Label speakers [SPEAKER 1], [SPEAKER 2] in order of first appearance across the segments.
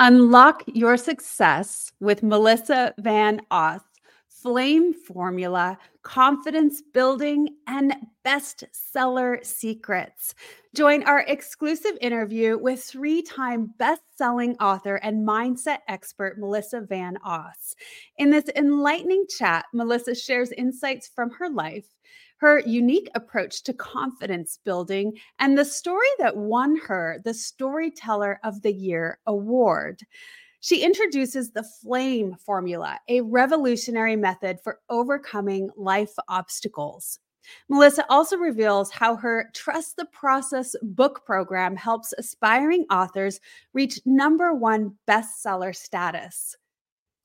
[SPEAKER 1] Unlock your success with Melissa Van Oss, Flame Formula, Confidence Building, and Bestseller Secrets. Join our exclusive interview with three time best selling author and mindset expert Melissa Van Oss. In this enlightening chat, Melissa shares insights from her life her unique approach to confidence building, and the story that won her the Storyteller of the Year award. She introduces the FLAME formula, a revolutionary method for overcoming life obstacles. Melissa also reveals how her Trust the Process book program helps aspiring authors reach number one bestseller status,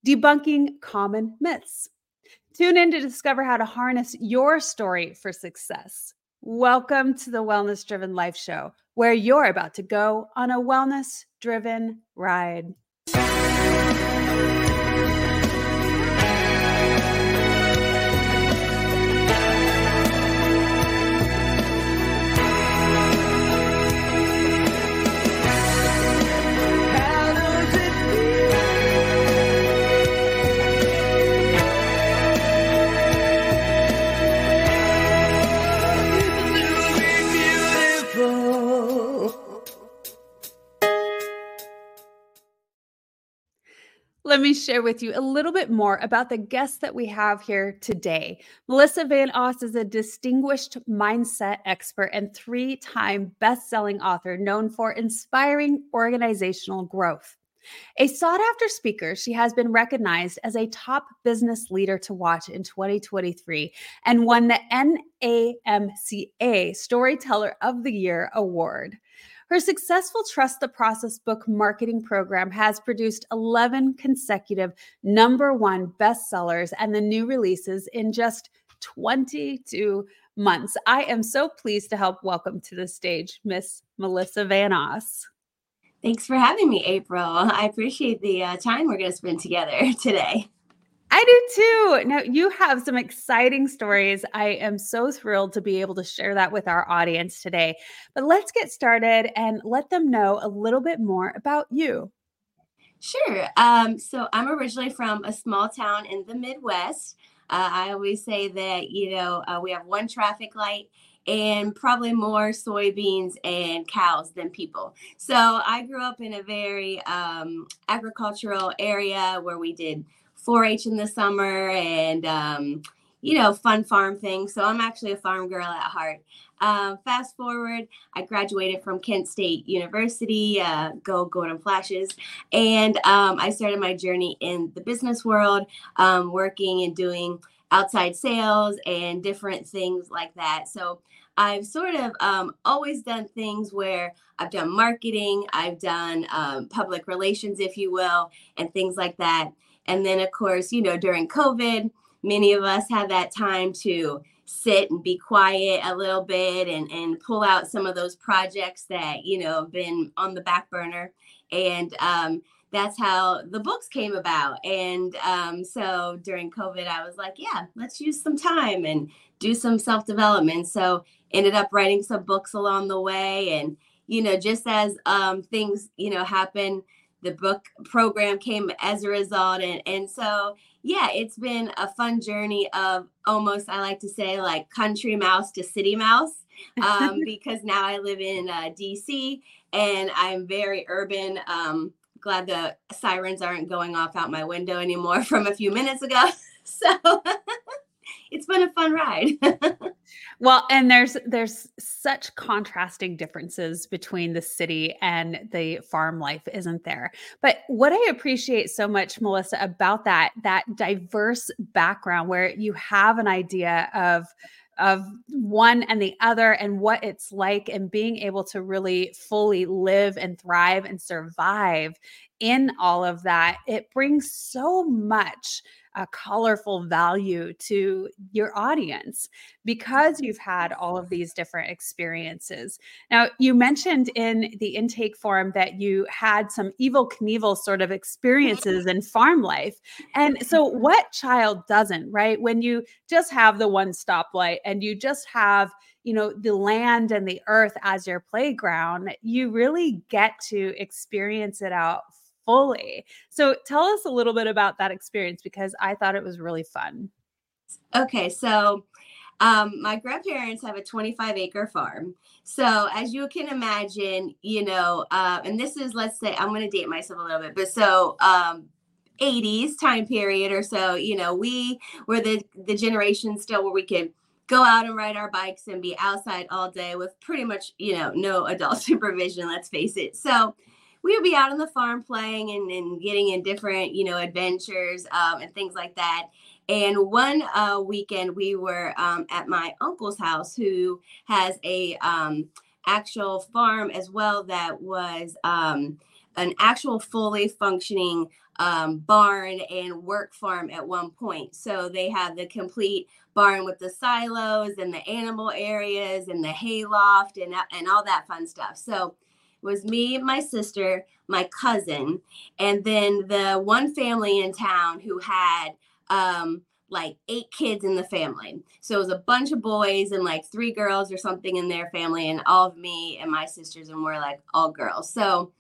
[SPEAKER 1] debunking common myths. Tune in to discover how to harness your story for success. Welcome to the Wellness Driven Life Show, where you're about to go on a wellness driven ride. Let me share with you a little bit more about the guest that we have here today. Melissa Van Oss is a distinguished mindset expert and three time best selling author known for inspiring organizational growth. A sought after speaker, she has been recognized as a top business leader to watch in 2023 and won the NAMCA Storyteller of the Year award. Her successful Trust the Process book marketing program has produced 11 consecutive number one bestsellers and the new releases in just 22 months. I am so pleased to help welcome to the stage Miss Melissa Van Oss.
[SPEAKER 2] Thanks for having me, April. I appreciate the uh, time we're going to spend together today.
[SPEAKER 1] I do too. Now, you have some exciting stories. I am so thrilled to be able to share that with our audience today. But let's get started and let them know a little bit more about you.
[SPEAKER 2] Sure. Um, so, I'm originally from a small town in the Midwest. Uh, I always say that, you know, uh, we have one traffic light and probably more soybeans and cows than people. So I grew up in a very um, agricultural area where we did 4-H in the summer and um, you know fun farm things. So I'm actually a farm girl at heart. Uh, fast forward, I graduated from Kent State University. Uh, go Golden Flashes, and um, I started my journey in the business world, um, working and doing outside sales and different things like that. So I've sort of um, always done things where I've done marketing, I've done um, public relations, if you will, and things like that. And then, of course, you know, during COVID, many of us had that time to sit and be quiet a little bit and, and pull out some of those projects that, you know, have been on the back burner. And um, that's how the books came about. And um, so during COVID, I was like, yeah, let's use some time and do some self development. So ended up writing some books along the way. And, you know, just as um, things, you know, happen, the book program came as a result and and so yeah it's been a fun journey of almost i like to say like country mouse to city mouse um, because now i live in uh, dc and i'm very urban um, glad the sirens aren't going off out my window anymore from a few minutes ago so it's been a fun ride.
[SPEAKER 1] well, and there's there's such contrasting differences between the city and the farm life, isn't there? But what I appreciate so much, Melissa, about that that diverse background where you have an idea of of one and the other and what it's like and being able to really fully live and thrive and survive in all of that it brings so much a colorful value to your audience because you've had all of these different experiences. Now, you mentioned in the intake form that you had some Evel Knievel sort of mm-hmm. experiences in farm life. And mm-hmm. so, what child doesn't, right? When you just have the one stoplight and you just have you know the land and the earth as your playground you really get to experience it out fully. So tell us a little bit about that experience because I thought it was really fun.
[SPEAKER 2] Okay, so um, my grandparents have a 25 acre farm. So, as you can imagine, you know, uh, and this is, let's say, I'm going to date myself a little bit, but so um, 80s time period or so, you know, we were the, the generation still where we could go out and ride our bikes and be outside all day with pretty much, you know, no adult supervision, let's face it. So, we would be out on the farm playing and, and getting in different, you know, adventures um, and things like that. And one uh, weekend we were um, at my uncle's house, who has a um, actual farm as well that was um, an actual fully functioning um, barn and work farm at one point. So they have the complete barn with the silos and the animal areas and the hay loft and and all that fun stuff. So was me, my sister, my cousin, and then the one family in town who had um, like eight kids in the family. So it was a bunch of boys and like three girls or something in their family, and all of me and my sisters, and we're like all girls. So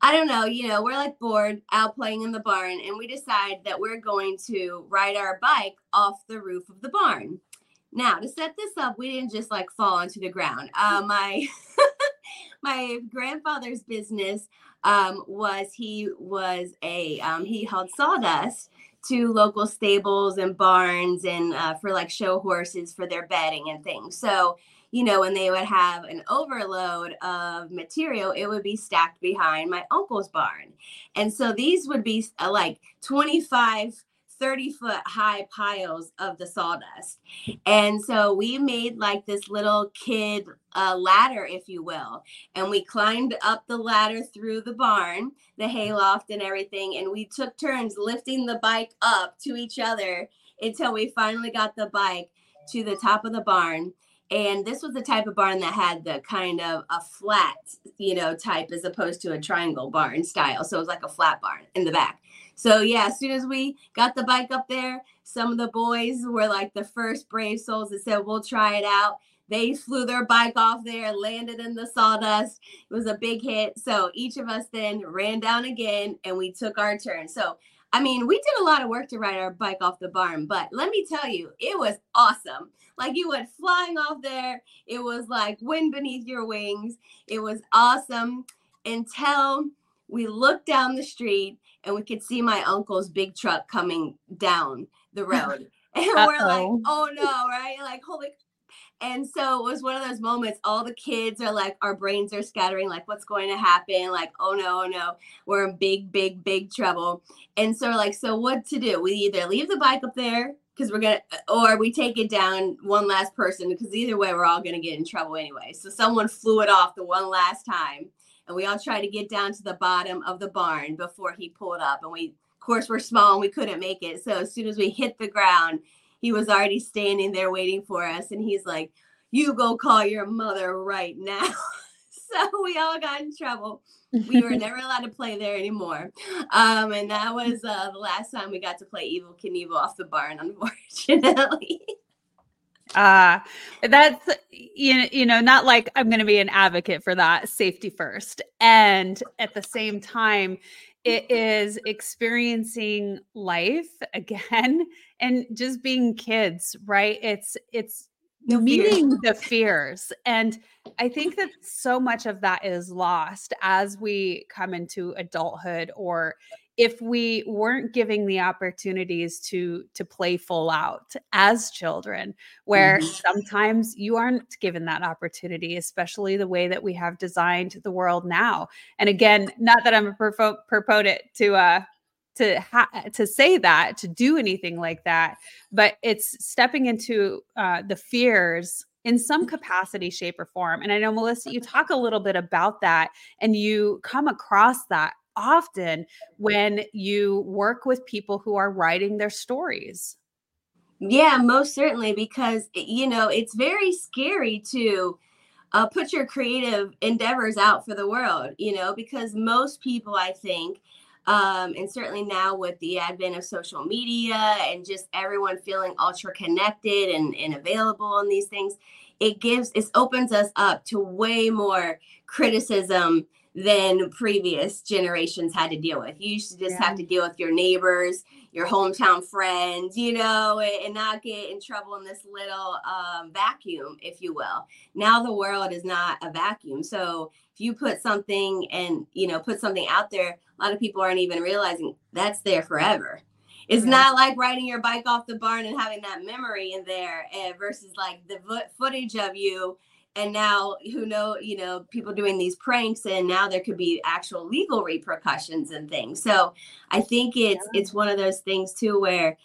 [SPEAKER 2] I don't know, you know, we're like bored out playing in the barn, and we decide that we're going to ride our bike off the roof of the barn. Now, to set this up, we didn't just like fall onto the ground. Uh, my my grandfather's business um, was he was a um, he held sawdust to local stables and barns and uh, for like show horses for their bedding and things. So, you know, when they would have an overload of material, it would be stacked behind my uncle's barn. And so these would be uh, like 25 30 foot high piles of the sawdust. And so we made like this little kid uh, ladder, if you will. And we climbed up the ladder through the barn, the hayloft, and everything. And we took turns lifting the bike up to each other until we finally got the bike to the top of the barn. And this was the type of barn that had the kind of a flat, you know, type as opposed to a triangle barn style. So it was like a flat barn in the back. So yeah, as soon as we got the bike up there, some of the boys were like the first brave souls that said, "We'll try it out." They flew their bike off there, landed in the sawdust. It was a big hit. So each of us then ran down again and we took our turn. So I mean, we did a lot of work to ride our bike off the barn, but let me tell you, it was awesome. Like you went flying off there. It was like wind beneath your wings. It was awesome until we looked down the street and we could see my uncle's big truck coming down the road. and we're like, oh no, right? Like, holy. And so it was one of those moments, all the kids are like, our brains are scattering, like, what's going to happen? Like, oh no, oh no, we're in big, big, big trouble. And so, we're like, so what to do? We either leave the bike up there because we're gonna or we take it down one last person because either way we're all gonna get in trouble anyway so someone flew it off the one last time and we all tried to get down to the bottom of the barn before he pulled up. And we, of course, we're small and we couldn't make it. So as soon as we hit the ground, he was already standing there waiting for us. And he's like, You go call your mother right now. so we all got in trouble. We were never allowed to play there anymore. Um, and that was uh, the last time we got to play Evel Knievel off the barn, unfortunately.
[SPEAKER 1] Uh that's you know, you know not like i'm going to be an advocate for that safety first. And at the same time it is experiencing life again and just being kids right? It's it's no meeting the fears. And i think that so much of that is lost as we come into adulthood or if we weren't giving the opportunities to to play full out as children where mm-hmm. sometimes you aren't given that opportunity especially the way that we have designed the world now and again not that i'm a perf- proponent to uh to ha- to say that to do anything like that but it's stepping into uh, the fears in some capacity shape or form and i know melissa you talk a little bit about that and you come across that often when you work with people who are writing their stories.
[SPEAKER 2] Yeah, most certainly, because, you know, it's very scary to uh, put your creative endeavors out for the world, you know, because most people, I think, um, and certainly now with the advent of social media and just everyone feeling ultra connected and, and available on these things, it gives, it opens us up to way more criticism than previous generations had to deal with. You used to just yeah. have to deal with your neighbors, your hometown friends, you know, and, not get in trouble in this little um, vacuum, if you will. Now the world is not a vacuum. So if you put something and, you know, put something out there, a lot of people aren't even realizing that's there forever. It's yeah. not like riding your bike off the barn and having that memory in there uh, versus like the footage of you and now who know you know people doing these pranks and now there could be actual legal repercussions and things so i think it's yeah. it's one of those things too where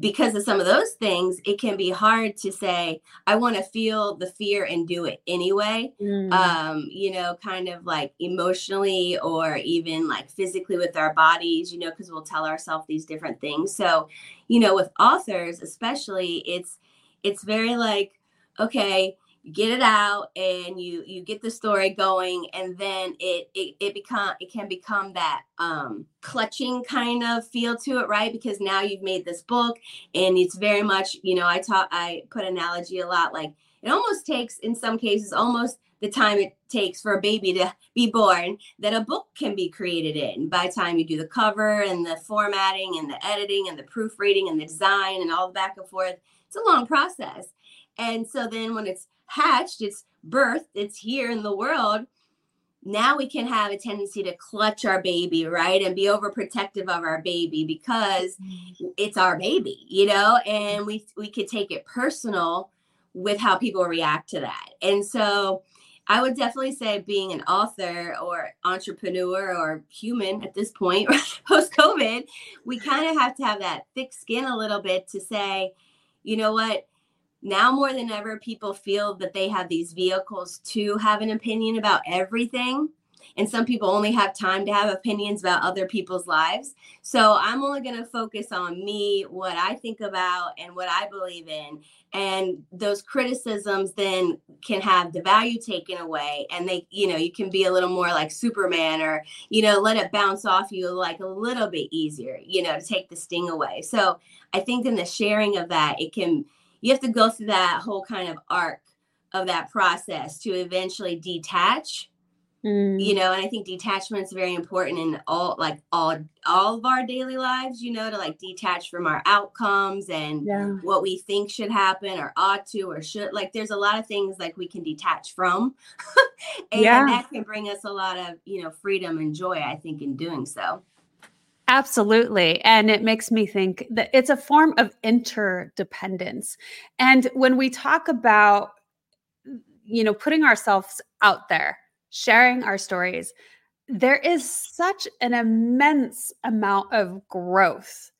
[SPEAKER 2] because of some of those things it can be hard to say i want to feel the fear and do it anyway mm. um you know kind of like emotionally or even like physically with our bodies you know because we'll tell ourselves these different things so you know with authors especially it's it's very like okay get it out and you you get the story going and then it it, it become it can become that um clutching kind of feel to it right? Because now you've made this book and it's very much you know i taught i put analogy a lot like it almost takes in some cases almost the time it takes for a baby to be born that a book can be created in. By the time you do the cover and the formatting and the editing and the proofreading and the design and all the back and forth it's a long process. And so then when it's hatched, it's birthed, it's here in the world. Now we can have a tendency to clutch our baby, right? And be overprotective of our baby because it's our baby, you know, and we we could take it personal with how people react to that. And so I would definitely say being an author or entrepreneur or human at this point, post COVID, we kind of have to have that thick skin a little bit to say, you know what, now more than ever, people feel that they have these vehicles to have an opinion about everything. And some people only have time to have opinions about other people's lives. So I'm only going to focus on me, what I think about, and what I believe in. And those criticisms then can have the value taken away. And they, you know, you can be a little more like Superman or, you know, let it bounce off you like a little bit easier, you know, to take the sting away. So I think in the sharing of that, it can, you have to go through that whole kind of arc of that process to eventually detach mm. you know and i think detachment is very important in all like all all of our daily lives you know to like detach from our outcomes and yeah. what we think should happen or ought to or should like there's a lot of things like we can detach from and yeah. that can bring us a lot of you know freedom and joy i think in doing so
[SPEAKER 1] Absolutely. And it makes me think that it's a form of interdependence. And when we talk about, you know, putting ourselves out there, sharing our stories, there is such an immense amount of growth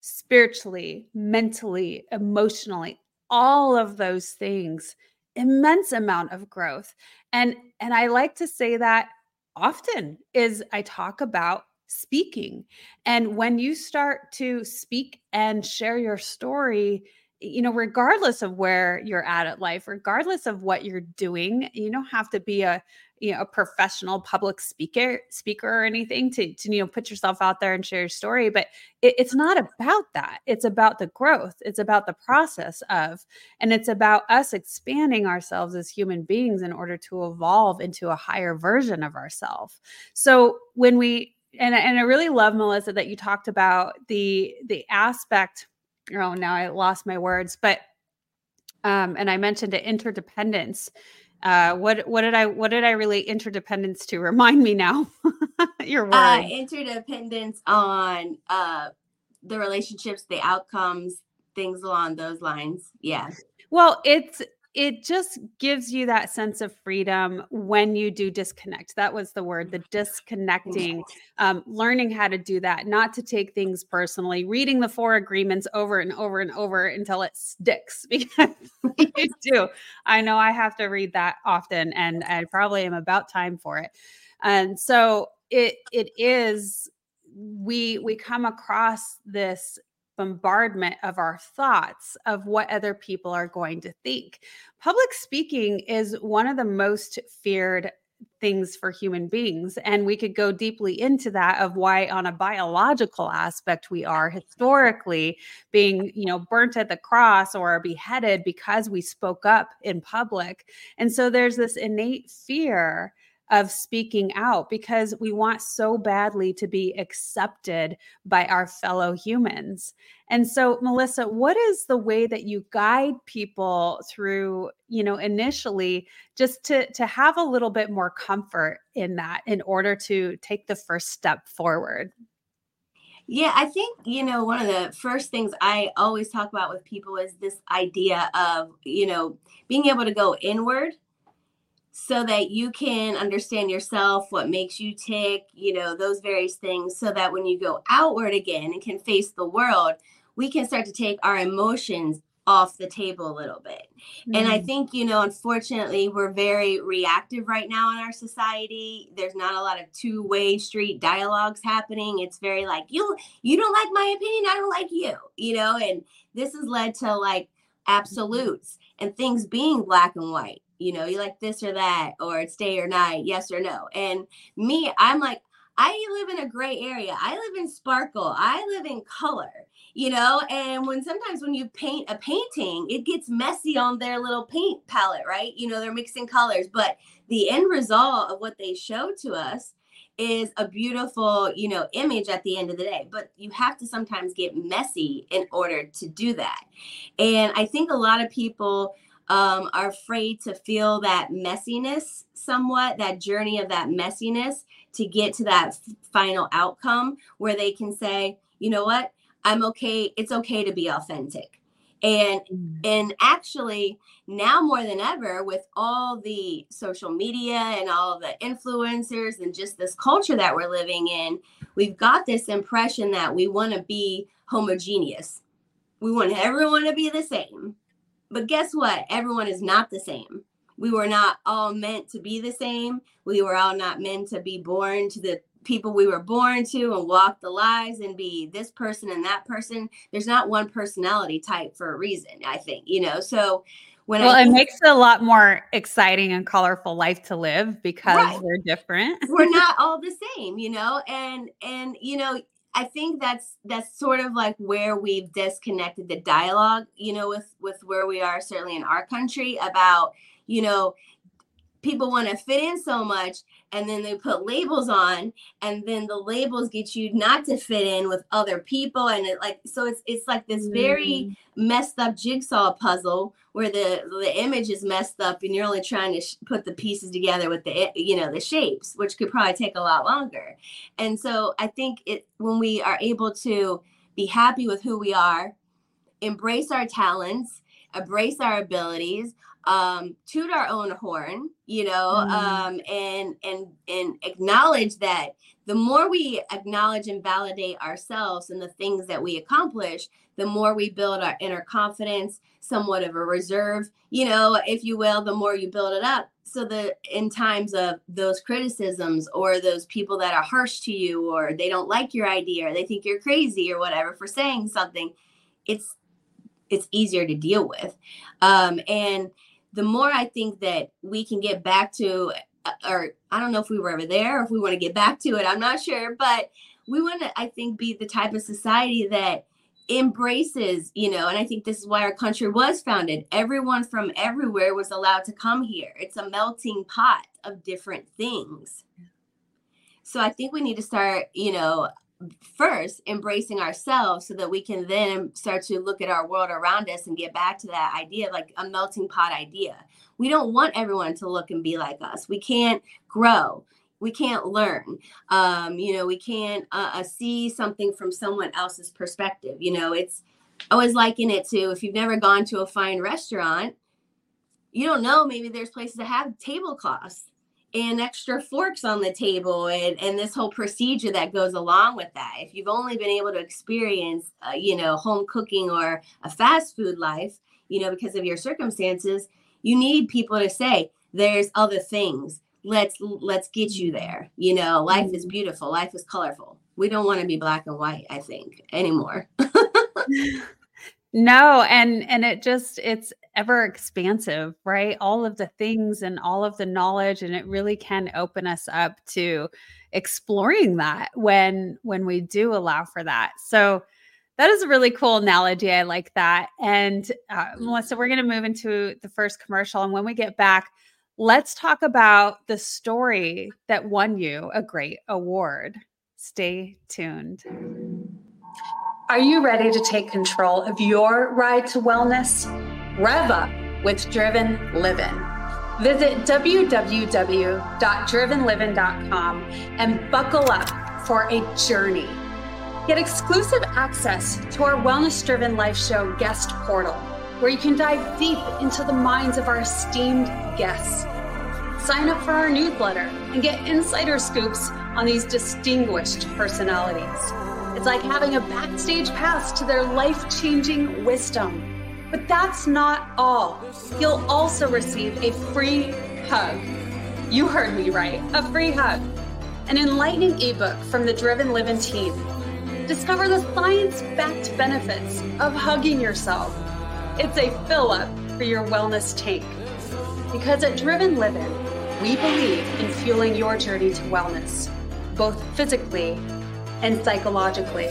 [SPEAKER 1] spiritually, mentally, emotionally, all of those things, immense amount of growth. And and I like to say that often is I talk about speaking. And when you start to speak and share your story, you know, regardless of where you're at at life, regardless of what you're doing, you don't have to be a you know a professional public speaker speaker or anything to, to you know put yourself out there and share your story but it, it's not about that. It's about the growth. It's about the process of and it's about us expanding ourselves as human beings in order to evolve into a higher version of ourselves so when we and and I really love Melissa that you talked about the the aspect. Oh, now I lost my words, but um, and I mentioned the interdependence. Uh, what what did I what did I relate interdependence to? Remind me now. Your word. Uh,
[SPEAKER 2] interdependence on uh, the relationships, the outcomes, things along those lines. Yeah.
[SPEAKER 1] Well, it's it just gives you that sense of freedom when you do disconnect. That was the word, the disconnecting, um, learning how to do that, not to take things personally, reading the four agreements over and over and over until it sticks because you do. I know I have to read that often and I probably am about time for it. And so it it is we we come across this bombardment of our thoughts of what other people are going to think. Public speaking is one of the most feared things for human beings and we could go deeply into that of why on a biological aspect we are historically being you know burnt at the cross or beheaded because we spoke up in public and so there's this innate fear of speaking out because we want so badly to be accepted by our fellow humans. And so, Melissa, what is the way that you guide people through, you know, initially just to to have a little bit more comfort in that in order to take the first step forward?
[SPEAKER 2] Yeah, I think, you know, one of the first things I always talk about with people is this idea of, you know, being able to go inward so that you can understand yourself, what makes you tick, you know, those various things, so that when you go outward again and can face the world, we can start to take our emotions off the table a little bit. Mm. And I mm. think, you know, unfortunately, we're very reactive right now in our society. There's not a lot of two-way street dialogues happening. It's very like, you you don't like my opinion, I don't like you, you know, and this has led to like absolutes and things being black and white you know, you like this or that, or it's day or night, yes or no. And me, I'm like, I live in a gray area. I live in sparkle. I live in color, you know. And when sometimes when you paint a painting, it gets messy on their little paint palette, right? You know, they're mixing colors, but the end result of what they show to us is a beautiful, you know, image at the end of the day. But you have to sometimes get messy in order to do that. And I think a lot of people um, are afraid to feel that messiness somewhat, that journey of that messiness to get to that f- final outcome where they can say, you know what, I'm okay. It's okay to be authentic. And mm. and actually now more than ever with all the social media and all the influencers and just this culture that we're living in, we've got this impression that we want to be homogeneous. We want everyone to be the same but guess what? Everyone is not the same. We were not all meant to be the same. We were all not meant to be born to the people we were born to and walk the lives and be this person and that person. There's not one personality type for a reason, I think, you know. So when
[SPEAKER 1] well,
[SPEAKER 2] I
[SPEAKER 1] it makes it a lot more exciting and colorful life to live because right. we're different.
[SPEAKER 2] we're not all the same, you know, and and you know, I think that's that's sort of like where we've disconnected the dialogue, you know, with with where we are certainly in our country about, you know, people want to fit in so much and then they put labels on and then the labels get you not to fit in with other people and it like so it's it's like this very mm. messed up jigsaw puzzle where the the image is messed up and you're only trying to sh- put the pieces together with the you know the shapes which could probably take a lot longer and so i think it when we are able to be happy with who we are embrace our talents embrace our abilities um, toot our own horn, you know, mm. um, and and and acknowledge that the more we acknowledge and validate ourselves and the things that we accomplish, the more we build our inner confidence, somewhat of a reserve, you know, if you will, the more you build it up. So that in times of those criticisms or those people that are harsh to you or they don't like your idea or they think you're crazy or whatever for saying something, it's it's easier to deal with. Um, and the more I think that we can get back to, uh, or I don't know if we were ever there, or if we want to get back to it, I'm not sure, but we want to, I think, be the type of society that embraces, you know, and I think this is why our country was founded. Everyone from everywhere was allowed to come here. It's a melting pot of different things. So I think we need to start, you know, first embracing ourselves so that we can then start to look at our world around us and get back to that idea like a melting pot idea. We don't want everyone to look and be like us. We can't grow. We can't learn. Um, you know we can't uh, uh, see something from someone else's perspective. You know it's i always liken it to if you've never gone to a fine restaurant you don't know maybe there's places that have tablecloths and extra forks on the table and, and this whole procedure that goes along with that. If you've only been able to experience uh, you know home cooking or a fast food life you know because of your circumstances you need people to say there's other things. Let's let's get you there. You know life is mm-hmm. beautiful. Life is colorful. We don't want to be black and white i think anymore.
[SPEAKER 1] No and and it just it's ever expansive, right? All of the things and all of the knowledge and it really can open us up to exploring that when when we do allow for that. So that is a really cool analogy. I like that. And uh, Melissa, we're going to move into the first commercial and when we get back, let's talk about the story that won you a great award. Stay tuned. Are you ready to take control of your ride to wellness? Rev up with Driven Living. Visit www.drivenliving.com and buckle up for a journey. Get exclusive access to our Wellness Driven Life Show guest portal, where you can dive deep into the minds of our esteemed guests. Sign up for our newsletter and get insider scoops on these distinguished personalities. It's like having a backstage pass to their life changing wisdom. But that's not all. You'll also receive a free hug. You heard me right a free hug. An enlightening ebook from the Driven Living team. Discover the science backed benefits of hugging yourself. It's a fill up for your wellness tank. Because at Driven Living, we believe in fueling your journey to wellness, both physically and psychologically.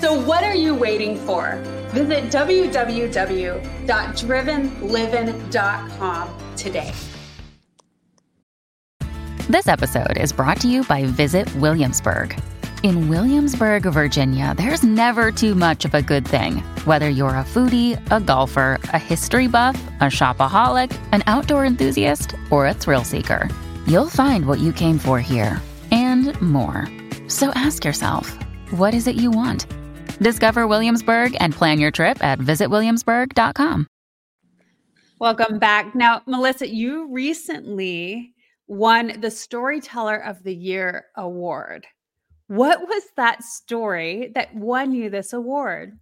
[SPEAKER 1] So, what are you waiting for? Visit www.drivenliving.com today.
[SPEAKER 3] This episode is brought to you by Visit Williamsburg. In Williamsburg, Virginia, there's never too much of a good thing. Whether you're a foodie, a golfer, a history buff, a shopaholic, an outdoor enthusiast, or a thrill seeker, you'll find what you came for here and more. So ask yourself, what is it you want? Discover Williamsburg and plan your trip at visitwilliamsburg.com.
[SPEAKER 1] Welcome back. Now, Melissa, you recently won the Storyteller of the Year award. What was that story that won you this award?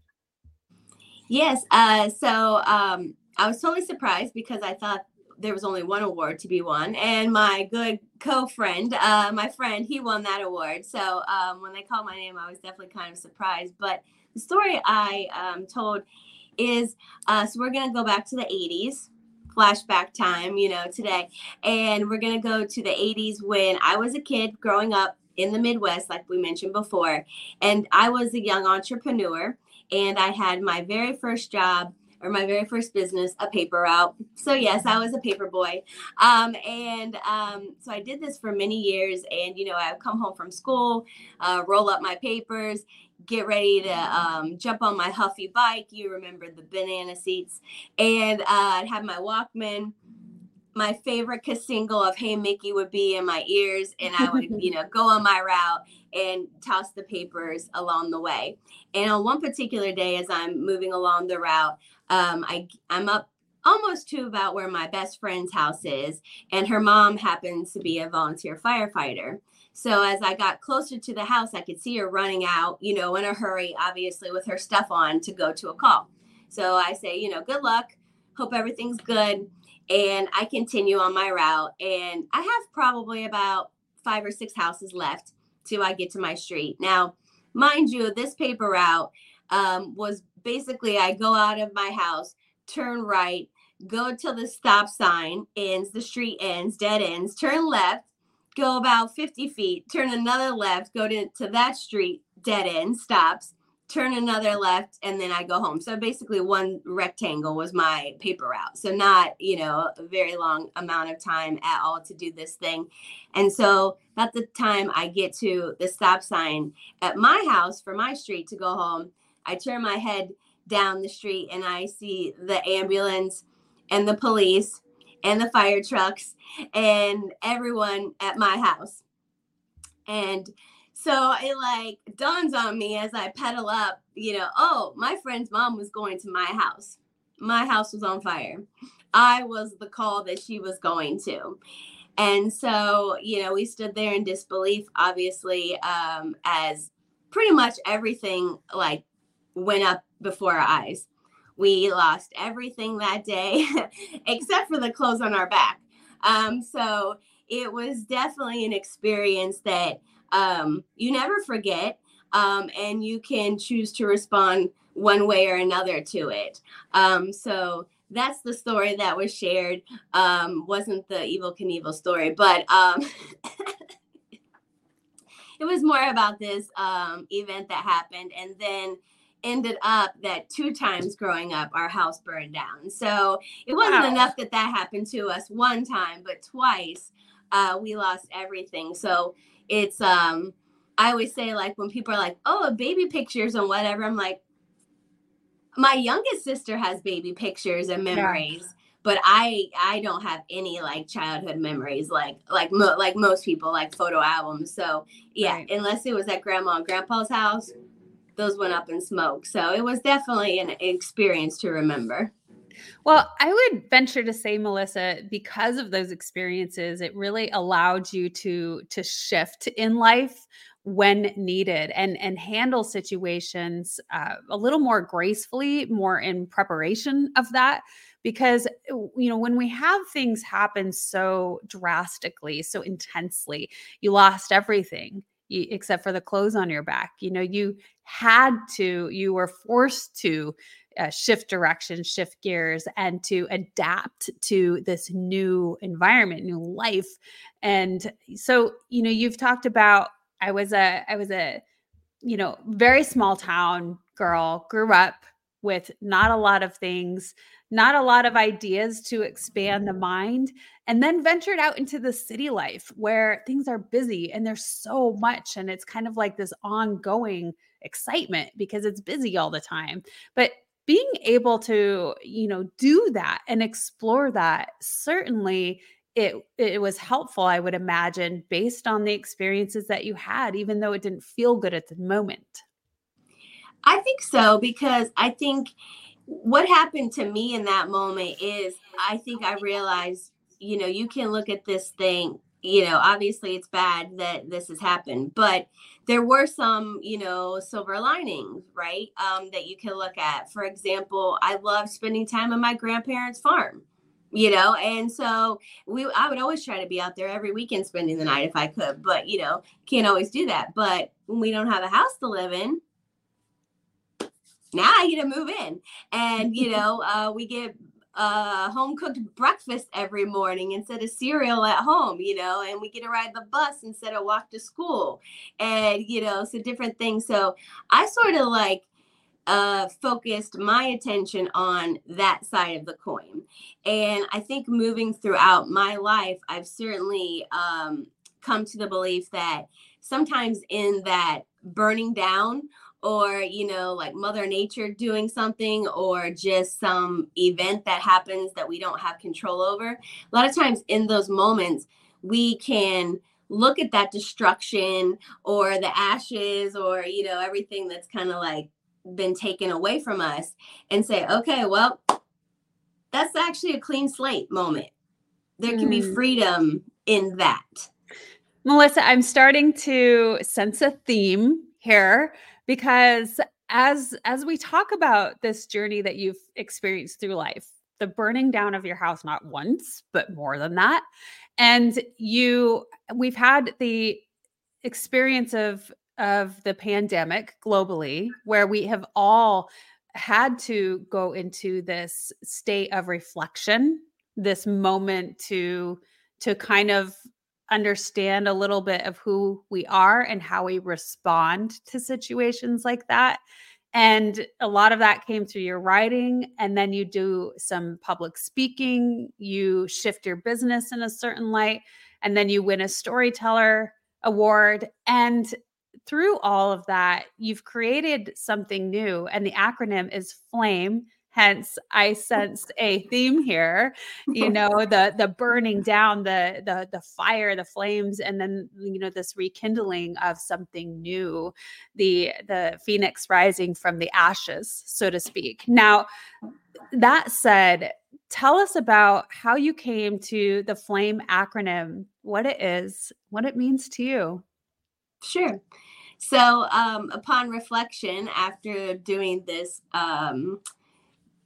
[SPEAKER 2] Yes. Uh, so um, I was totally surprised because I thought there was only one award to be won, and my good co-friend, uh, my friend, he won that award. So um, when they called my name, I was definitely kind of surprised. But the story I um, told is uh, so we're gonna go back to the 80s flashback time you know today and we're going to go to the 80s when i was a kid growing up in the midwest like we mentioned before and i was a young entrepreneur and i had my very first job or my very first business, a paper route. So yes, I was a paper boy. Um, and um, so I did this for many years. And, you know, I would come home from school, uh, roll up my papers, get ready to um, jump on my Huffy bike. You remember the banana seats. And uh, I'd have my Walkman my favorite single of Hey Mickey would be in my ears, and I would, you know, go on my route and toss the papers along the way. And on one particular day, as I'm moving along the route, um, I I'm up almost to about where my best friend's house is, and her mom happens to be a volunteer firefighter. So as I got closer to the house, I could see her running out, you know, in a hurry, obviously with her stuff on to go to a call. So I say, you know, good luck. Hope everything's good. And I continue on my route. And I have probably about five or six houses left till I get to my street. Now, mind you, this paper route um, was basically I go out of my house, turn right, go till the stop sign ends, the street ends, dead ends, turn left, go about 50 feet, turn another left, go to, to that street, dead end, stops, turn another left, and then I go home. So basically, one rectangle was my paper route. So, not, you know, a very long amount of time at all to do this thing. And so, about the time I get to the stop sign at my house for my street to go home, I turn my head down the street and I see the ambulance and the police and the fire trucks and everyone at my house. And so it like dawns on me as I pedal up, you know, oh, my friend's mom was going to my house. My house was on fire. I was the call that she was going to. And so, you know, we stood there in disbelief, obviously, um, as pretty much everything like went up before our eyes. We lost everything that day except for the clothes on our back. Um, so it was definitely an experience that um, you never forget, um, and you can choose to respond one way or another to it. Um, so that's the story that was shared. Um, wasn't the Evel Knievel story, but um, it was more about this um, event that happened, and then ended up that two times growing up, our house burned down. So it wasn't wow. enough that that happened to us one time, but twice uh, we lost everything. So it's, um, I always say, like, when people are like, oh, baby pictures and whatever, I'm like, my youngest sister has baby pictures and memories. Yeah but I I don't have any like childhood memories like like mo- like most people like photo albums. So yeah, right. unless it was at grandma and grandpa's house, those went up in smoke. So it was definitely an experience to remember.
[SPEAKER 1] Well, I would venture to say, Melissa, because of those experiences, it really allowed you to to shift in life when needed and and handle situations uh, a little more gracefully, more in preparation of that. Because you know when we have things happen so drastically, so intensely, you lost everything except for the clothes on your back. You know, you had to, you were forced to uh, shift direction, shift gears, and to adapt to this new environment, new life. And so, you know, you've talked about I was a, I was a, you know, very small town girl, grew up with not a lot of things not a lot of ideas to expand the mind, and then ventured out into the city life where things are busy and there's so much. And it's kind of like this ongoing excitement because it's busy all the time. But being able to, you know, do that and explore that certainly it it was helpful i would imagine based on the experiences that you had even though it didn't feel good at the moment
[SPEAKER 2] i think so because i think what happened to me in that moment is I think I realized, you know, you can look at this thing, you know, obviously it's bad that this has happened, but there were some, you know, silver linings, right? Um, that you can look at. For example, I love spending time on my grandparents' farm you know and so we i would always try to be out there every weekend spending the night if i could but you know can't always do that but when we don't have a house to live in now I get to move in. And, you know, uh, we get uh, home cooked breakfast every morning instead of cereal at home, you know, and we get to ride the bus instead of walk to school. And, you know, so different things. So I sort of like, uh, focused my attention on that side of the coin. And I think moving throughout my life, I've certainly um, come to the belief that sometimes in that burning down or you know like mother nature doing something or just some event that happens that we don't have control over. A lot of times in those moments we can look at that destruction or the ashes or you know everything that's kind of like been taken away from us and say okay well that's actually a clean slate moment. There can mm. be freedom in that.
[SPEAKER 1] Melissa i'm starting to sense a theme here because as as we talk about this journey that you've experienced through life the burning down of your house not once but more than that and you we've had the experience of of the pandemic globally where we have all had to go into this state of reflection this moment to to kind of understand a little bit of who we are and how we respond to situations like that. And a lot of that came through your writing. And then you do some public speaking, you shift your business in a certain light, and then you win a storyteller award. And through all of that, you've created something new. And the acronym is FLAME hence i sensed a theme here you know the the burning down the the the fire the flames and then you know this rekindling of something new the the phoenix rising from the ashes so to speak. Now that said tell us about how you came to the flame acronym what it is what it means to you.
[SPEAKER 2] Sure. So um, upon reflection after doing this um,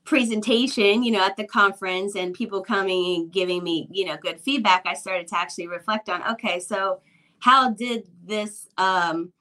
[SPEAKER 2] presentation, you know, at the conference and people coming and giving me, you know, good feedback, I started to actually reflect on, okay, so how did this um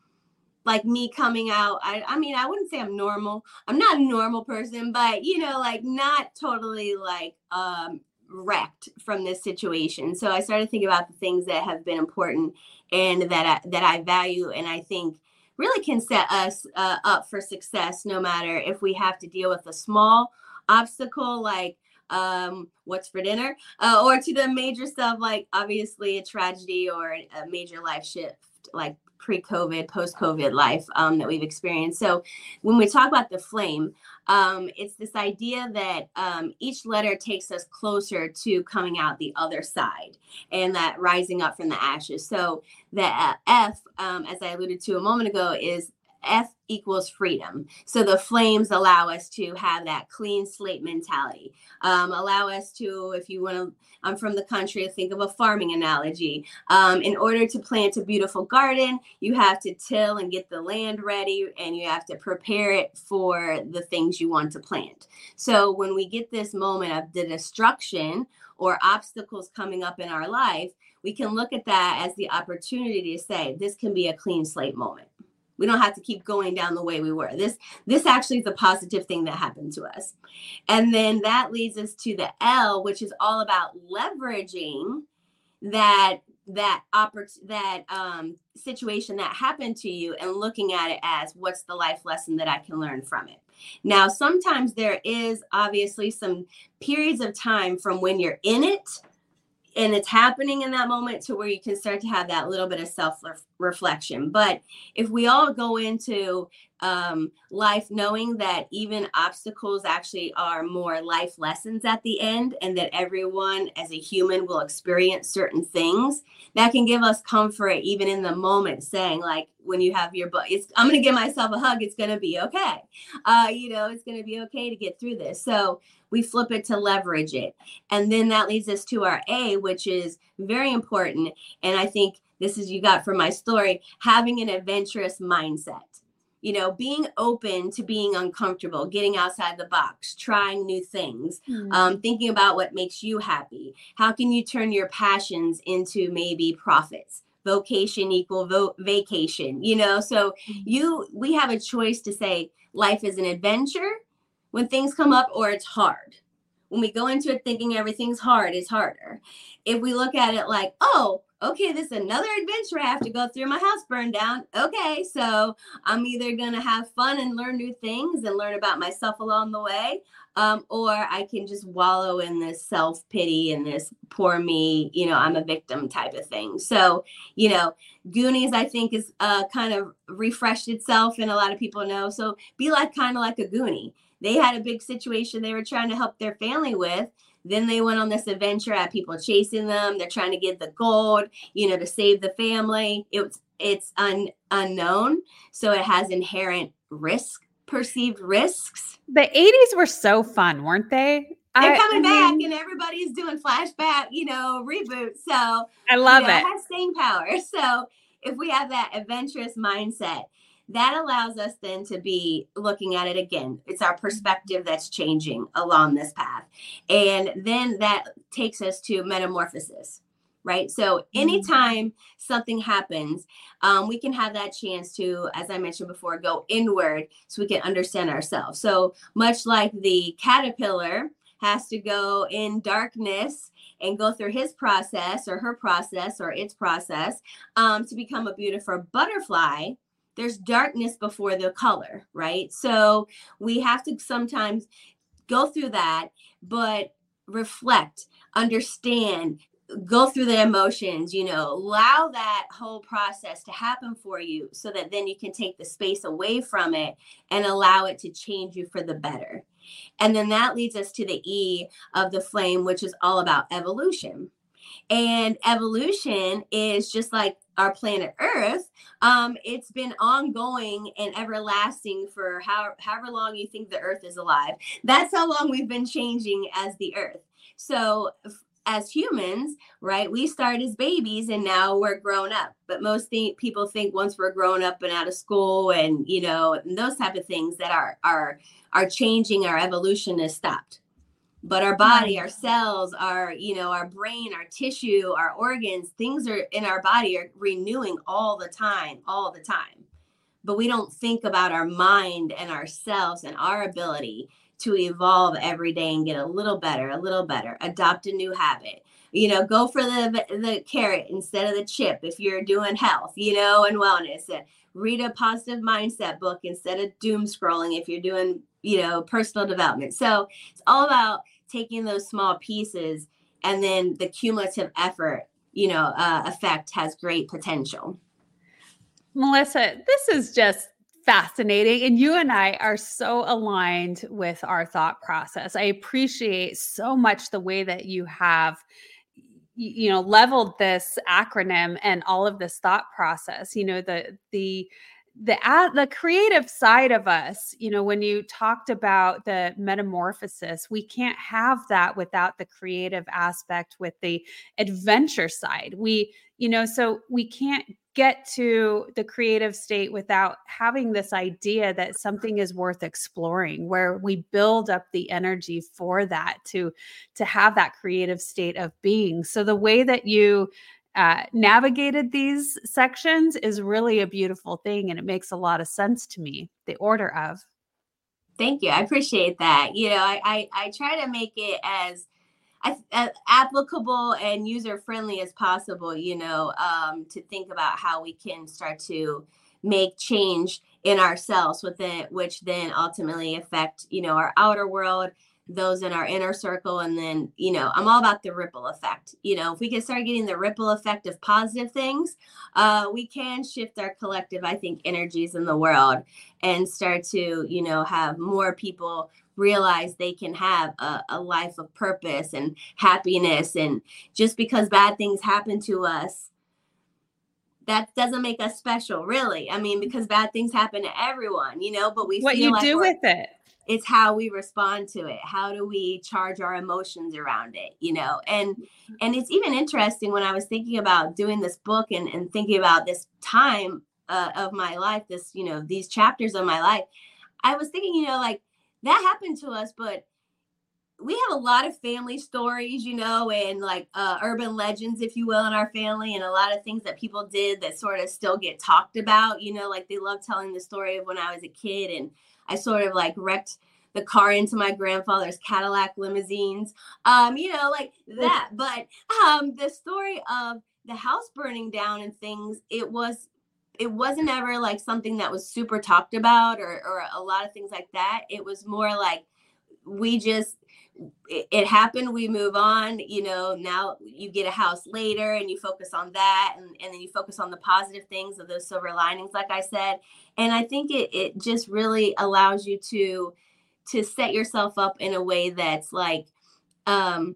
[SPEAKER 2] like me coming out I, I mean i wouldn't say i'm normal. I'm not a normal person but you know like not totally like um wrecked from this situation. So i started thinking about the things that have been important and that I, that i value and i think really can set us uh, up for success no matter if we have to deal with a small obstacle like um, what's for dinner uh, or to the major stuff like obviously a tragedy or a major life shift like pre-COVID, post-COVID life um, that we've experienced. So when we talk about the flame, um, it's this idea that um, each letter takes us closer to coming out the other side and that rising up from the ashes. So the uh, F, um, as I alluded to a moment ago, is F equals freedom. So the flames allow us to have that clean slate mentality. Um, allow us to, if you want to, I'm from the country, think of a farming analogy. Um, in order to plant a beautiful garden, you have to till and get the land ready, and you have to prepare it for the things you want to plant. So when we get this moment of the destruction or obstacles coming up in our life, we can look at that as the opportunity to say, this can be a clean slate moment we don't have to keep going down the way we were this this actually is a positive thing that happened to us and then that leads us to the l which is all about leveraging that that oppor- that um, situation that happened to you and looking at it as what's the life lesson that I can learn from it. Now, sometimes there is obviously some periods of time from when you're in it and it's happening in that moment to where you can start to have that little bit of self reflection. But if we all go into um, life knowing that even obstacles actually are more life lessons at the end, and that everyone as a human will experience certain things, that can give us comfort even in the moment, saying, like, when you have your book, it's I'm gonna give myself a hug, it's gonna be okay. Uh, you know, it's gonna be okay to get through this. So we flip it to leverage it. And then that leads us to our A, which is very important. And I think this is you got from my story having an adventurous mindset. You know, being open to being uncomfortable, getting outside the box, trying new things, mm-hmm. um, thinking about what makes you happy. How can you turn your passions into maybe profits? vocation equal vo- vacation you know so hmm. you we have a choice to say life is an adventure when things come up or it's hard. When we go into it thinking everything's hard, it's harder. If we look at it like, oh, okay, this is another adventure I have to go through. My house burned down. Okay, so I'm either going to have fun and learn new things and learn about myself along the way, um, or I can just wallow in this self pity and this poor me, you know, I'm a victim type of thing. So, you know, Goonies, I think, is uh, kind of refreshed itself, and a lot of people know. So be like kind of like a Goonie they had a big situation they were trying to help their family with. Then they went on this adventure, had people chasing them. They're trying to get the gold, you know, to save the family. It's it's un, unknown, so it has inherent risk, perceived risks.
[SPEAKER 1] The 80s were so fun, weren't they?
[SPEAKER 2] They're coming I mean, back and everybody's doing flashback, you know, reboot. So
[SPEAKER 1] I love
[SPEAKER 2] you know,
[SPEAKER 1] it.
[SPEAKER 2] It has staying power. So if we have that adventurous mindset, that allows us then to be looking at it again. It's our perspective that's changing along this path. And then that takes us to metamorphosis, right? So mm-hmm. anytime something happens, um, we can have that chance to, as I mentioned before, go inward so we can understand ourselves. So much like the caterpillar has to go in darkness and go through his process or her process or its process um, to become a beautiful butterfly there's darkness before the color, right? So we have to sometimes go through that, but reflect, understand, go through the emotions, you know, allow that whole process to happen for you so that then you can take the space away from it and allow it to change you for the better. And then that leads us to the E of the flame, which is all about evolution. And evolution is just like our planet Earth, um, it's been ongoing and everlasting for how, however long you think the Earth is alive. That's how long we've been changing as the Earth. So, as humans, right, we start as babies and now we're grown up. But most th- people think once we're grown up and out of school and you know and those type of things that are are are changing, our evolution has stopped but our body mm-hmm. our cells our you know our brain our tissue our organs things are in our body are renewing all the time all the time. But we don't think about our mind and ourselves and our ability to evolve every day and get a little better a little better adopt a new habit. You know go for the the carrot instead of the chip if you're doing health you know and wellness. And read a positive mindset book instead of doom scrolling if you're doing you know personal development so it's all about taking those small pieces and then the cumulative effort you know uh, effect has great potential
[SPEAKER 1] melissa this is just fascinating. And you and I are so aligned with our thought process. I appreciate so much the way that you have you know leveled this acronym and all of this thought process you know the the the the creative side of us you know when you talked about the metamorphosis we can't have that without the creative aspect with the adventure side. We you know so we can't get to the creative state without having this idea that something is worth exploring where we build up the energy for that to to have that creative state of being. So the way that you uh, navigated these sections is really a beautiful thing and it makes a lot of sense to me the order of.
[SPEAKER 2] Thank you i appreciate that you know i i, I try to make it as as applicable and user friendly as possible you know um, to think about how we can start to make change in ourselves within which then ultimately affect you know our outer world those in our inner circle and then you know i'm all about the ripple effect. You know if we can start getting the ripple effect of positive things uh, we can shift our collective i think energies in the world and start to you know have more people realize they can have a, a life of purpose and happiness. And just because bad things happen to us that doesn't make us special really. I mean because bad things happen to everyone you know but we
[SPEAKER 1] what you
[SPEAKER 2] like
[SPEAKER 1] do with it
[SPEAKER 2] it's how we respond to it how do we charge our emotions around it you know and and it's even interesting when i was thinking about doing this book and, and thinking about this time uh, of my life this you know these chapters of my life i was thinking you know like that happened to us but we have a lot of family stories, you know, and like uh, urban legends, if you will, in our family, and a lot of things that people did that sort of still get talked about. You know, like they love telling the story of when I was a kid and I sort of like wrecked the car into my grandfather's Cadillac limousines, um, you know, like that. But um, the story of the house burning down and things, it was it wasn't ever like something that was super talked about or or a lot of things like that. It was more like we just it, happened we move on you know now you get a house later and you focus on that and, and then you focus on the positive things of those silver linings like i said. And i think it, it just really allows you to to set yourself up in a way that's like um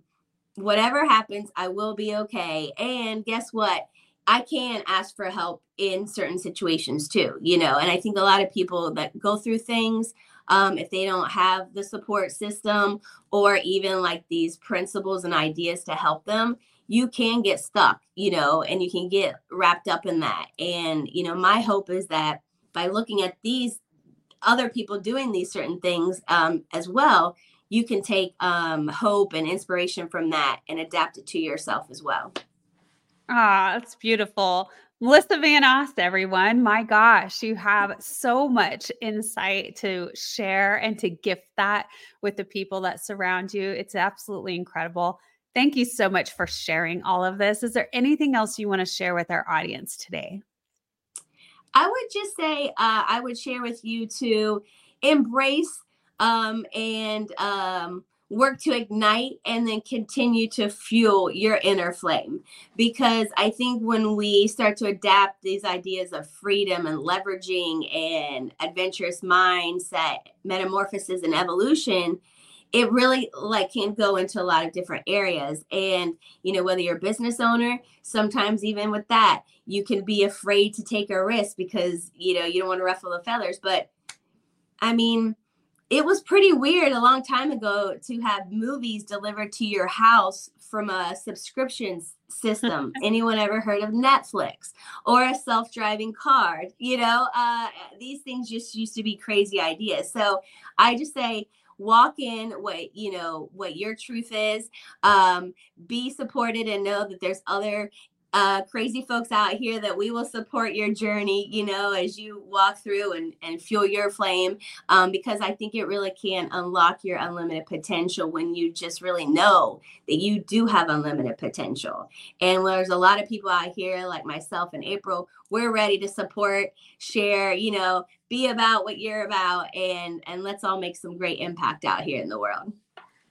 [SPEAKER 2] whatever happens i will be okay. And guess what? I can ask for help in certain situations too you know and i think a lot of people that go through things um, if they don't have the support system or even like these principles and ideas to help them you can get stuck you know and you can get wrapped up in that. And you know my hope is that by looking at these other people doing these certain things um, as well you can take um, hope and inspiration from that and adapt it to yourself as well
[SPEAKER 1] ah that's beautiful Melissa Van Oss, everyone. My gosh, you have so much insight to share and to gift that with the people that surround you. It's absolutely incredible. Thank you so much for sharing all of this. Is there anything else you want to share with our audience today?
[SPEAKER 2] I would just say, uh, I would share with you to embrace um, and um, work to ignite and then continue to fuel your inner flame. Because I think when we start to adapt these ideas of freedom and leveraging and adventurous mindset, metamorphosis and evolution, it really like can go into a lot of different areas and you know whether you're a business owner sometimes even with that you can be afraid to take a risk because you know you don't want to ruffle the feathers but i mean it was pretty weird a long time ago to have movies delivered to your house from a subscription system. Anyone ever heard of Netflix or a self driving car? You know, uh, these things just used to be crazy ideas. So I just say, walk in what you know what your truth is um be supported and know that there's other uh, crazy folks out here that we will support your journey, you know, as you walk through and, and fuel your flame. Um, because I think it really can unlock your unlimited potential when you just really know that you do have unlimited potential. And there's a lot of people out here like myself and April, we're ready to support, share, you know, be about what you're about and and let's all make some great impact out here in the world.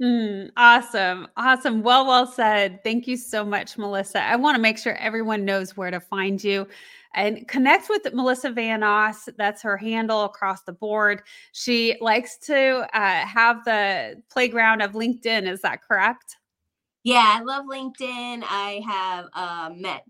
[SPEAKER 1] Mm, awesome. Awesome. Well, well said. Thank you so much, Melissa. I want to make sure everyone knows where to find you and connect with Melissa Van Oss. That's her handle across the board. She likes to uh, have the playground of LinkedIn. Is that correct?
[SPEAKER 2] Yeah, I love LinkedIn. I have uh, met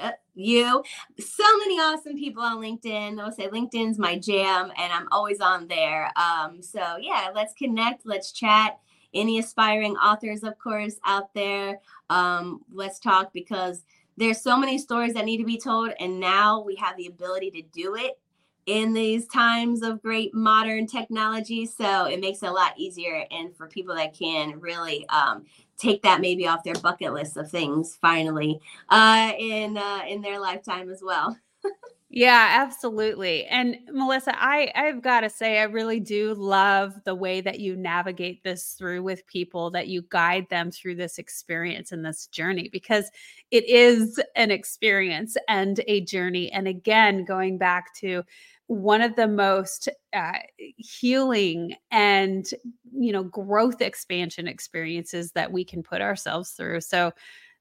[SPEAKER 2] uh, you so many awesome people on linkedin they'll say linkedin's my jam and i'm always on there um, so yeah let's connect let's chat any aspiring authors, of course, out there, um, let's talk because there's so many stories that need to be told. And now we have the ability to do it in these times of great modern technology. So it makes it a lot easier. And for people that can really um, take that maybe off their bucket list of things finally uh, in, uh, in their lifetime as well.
[SPEAKER 1] Yeah, absolutely. And Melissa, I I've got to say I really do love the way that you navigate this through with people that you guide them through this experience and this journey because it is an experience and a journey. And again, going back to one of the most uh, healing and you know growth expansion experiences that we can put ourselves through. So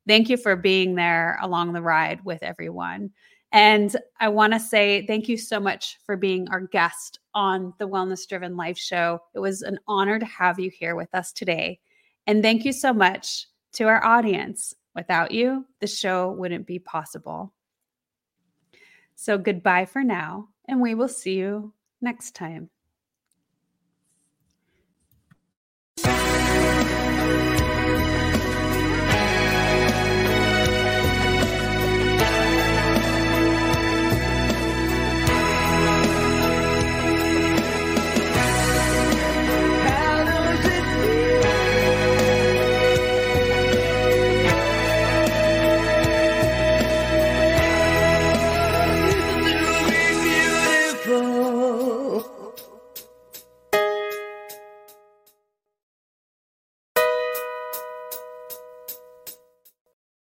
[SPEAKER 1] thank you for being there along the ride with everyone. And I want to say thank you so much for being our guest on the Wellness Driven Life Show. It was an honor to have you here with us today. And thank you so much to our audience. Without you, the show wouldn't be possible. So goodbye for now, and we will see you next time.